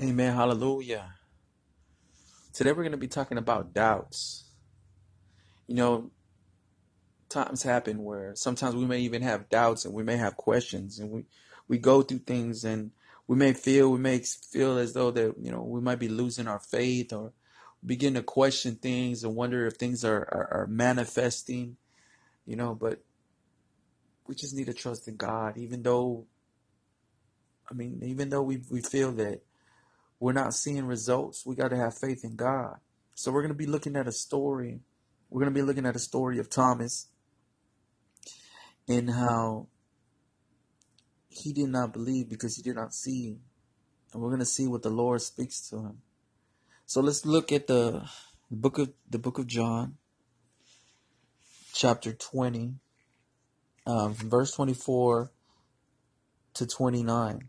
Amen. Hallelujah. Today we're going to be talking about doubts. You know, times happen where sometimes we may even have doubts and we may have questions and we, we go through things and we may feel, we may feel as though that, you know, we might be losing our faith or begin to question things and wonder if things are, are, are manifesting, you know, but we just need to trust in God, even though, I mean, even though we, we feel that we're not seeing results, we got to have faith in God. So we're going to be looking at a story. We're going to be looking at a story of Thomas and how he did not believe because he did not see. And we're going to see what the Lord speaks to him. So let's look at the book of the book of John, chapter 20, um, verse 24 to 29.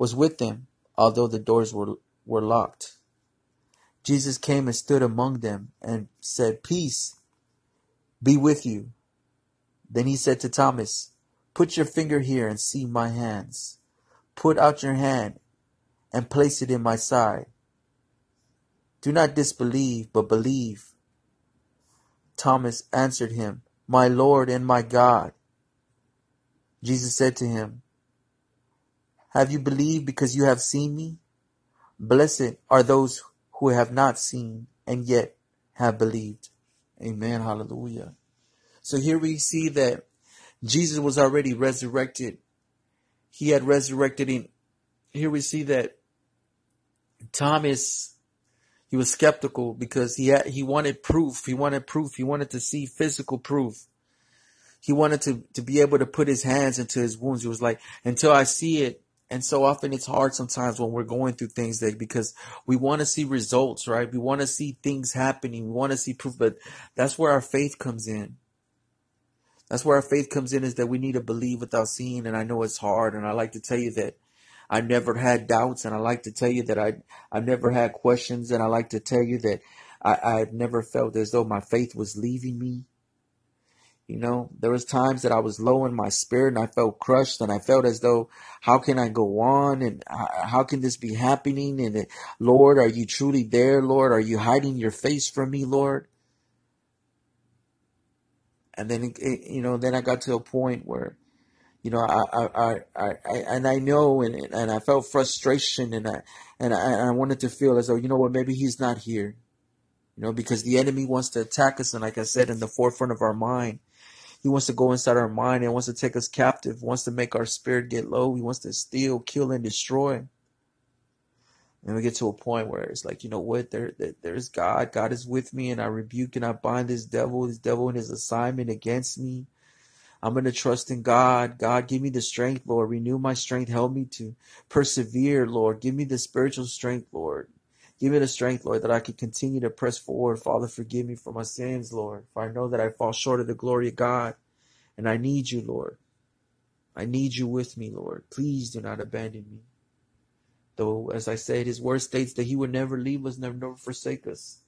was with them, although the doors were, were locked. Jesus came and stood among them and said, Peace be with you. Then he said to Thomas, Put your finger here and see my hands. Put out your hand and place it in my side. Do not disbelieve, but believe. Thomas answered him, My Lord and my God. Jesus said to him, have you believed because you have seen me? Blessed are those who have not seen and yet have believed. Amen. Hallelujah. So here we see that Jesus was already resurrected. He had resurrected in. Here we see that Thomas, he was skeptical because he had, he wanted proof. He wanted proof. He wanted to see physical proof. He wanted to, to be able to put his hands into his wounds. He was like, until I see it, and so often it's hard sometimes when we're going through things that because we want to see results, right? We want to see things happening. We want to see proof, but that's where our faith comes in. That's where our faith comes in is that we need to believe without seeing. And I know it's hard. And I like to tell you that I never had doubts. And I like to tell you that I, I never had questions. And I like to tell you that I, I've never felt as though my faith was leaving me. You know, there was times that I was low in my spirit and I felt crushed and I felt as though, how can I go on and how can this be happening? And Lord, are you truly there? Lord, are you hiding your face from me, Lord? And then, it, you know, then I got to a point where, you know, I, I, I, I, and I know, and, and I felt frustration and I, and I, I wanted to feel as though, you know what, maybe he's not here, you know, because the enemy wants to attack us. And like I said, in the forefront of our mind, he wants to go inside our mind and wants to take us captive, wants to make our spirit get low. He wants to steal, kill, and destroy. And we get to a point where it's like, you know what? There, there, there's God. God is with me, and I rebuke and I bind this devil, this devil and his assignment against me. I'm going to trust in God. God, give me the strength, Lord. Renew my strength. Help me to persevere, Lord. Give me the spiritual strength, Lord. Give me the strength, Lord, that I can continue to press forward. Father, forgive me for my sins, Lord. For I know that I fall short of the glory of God. And I need you, Lord. I need you with me, Lord. Please do not abandon me. Though, as I said, his word states that he would never leave us, never, never forsake us.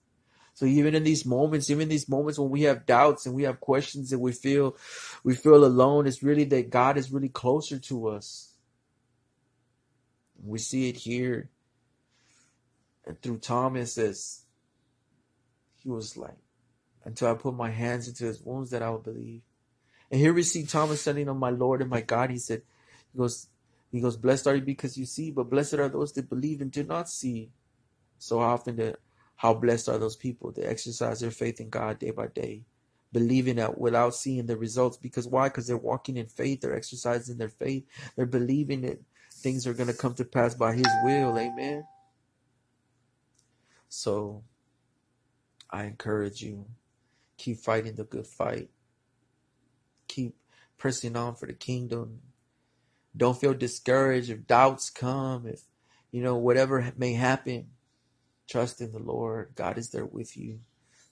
So even in these moments, even in these moments when we have doubts and we have questions and we feel we feel alone, it's really that God is really closer to us. We see it here and through Thomas as he was like, until I put my hands into his wounds that I would believe. And here we see Thomas standing on my Lord and my God. He said, he goes, he goes, blessed are you because you see, but blessed are those that believe and do not see. So often that how blessed are those people that exercise their faith in God day by day, believing that without seeing the results. Because why? Because they're walking in faith, they're exercising their faith, they're believing that things are going to come to pass by His will. Amen. So I encourage you keep fighting the good fight. Keep pressing on for the kingdom. Don't feel discouraged if doubts come, if You know, whatever may happen, trust in the Lord. God is there with you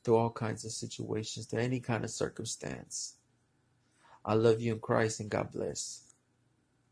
through all kinds of situations, through any kind of circumstance. I love you in Christ and God bless.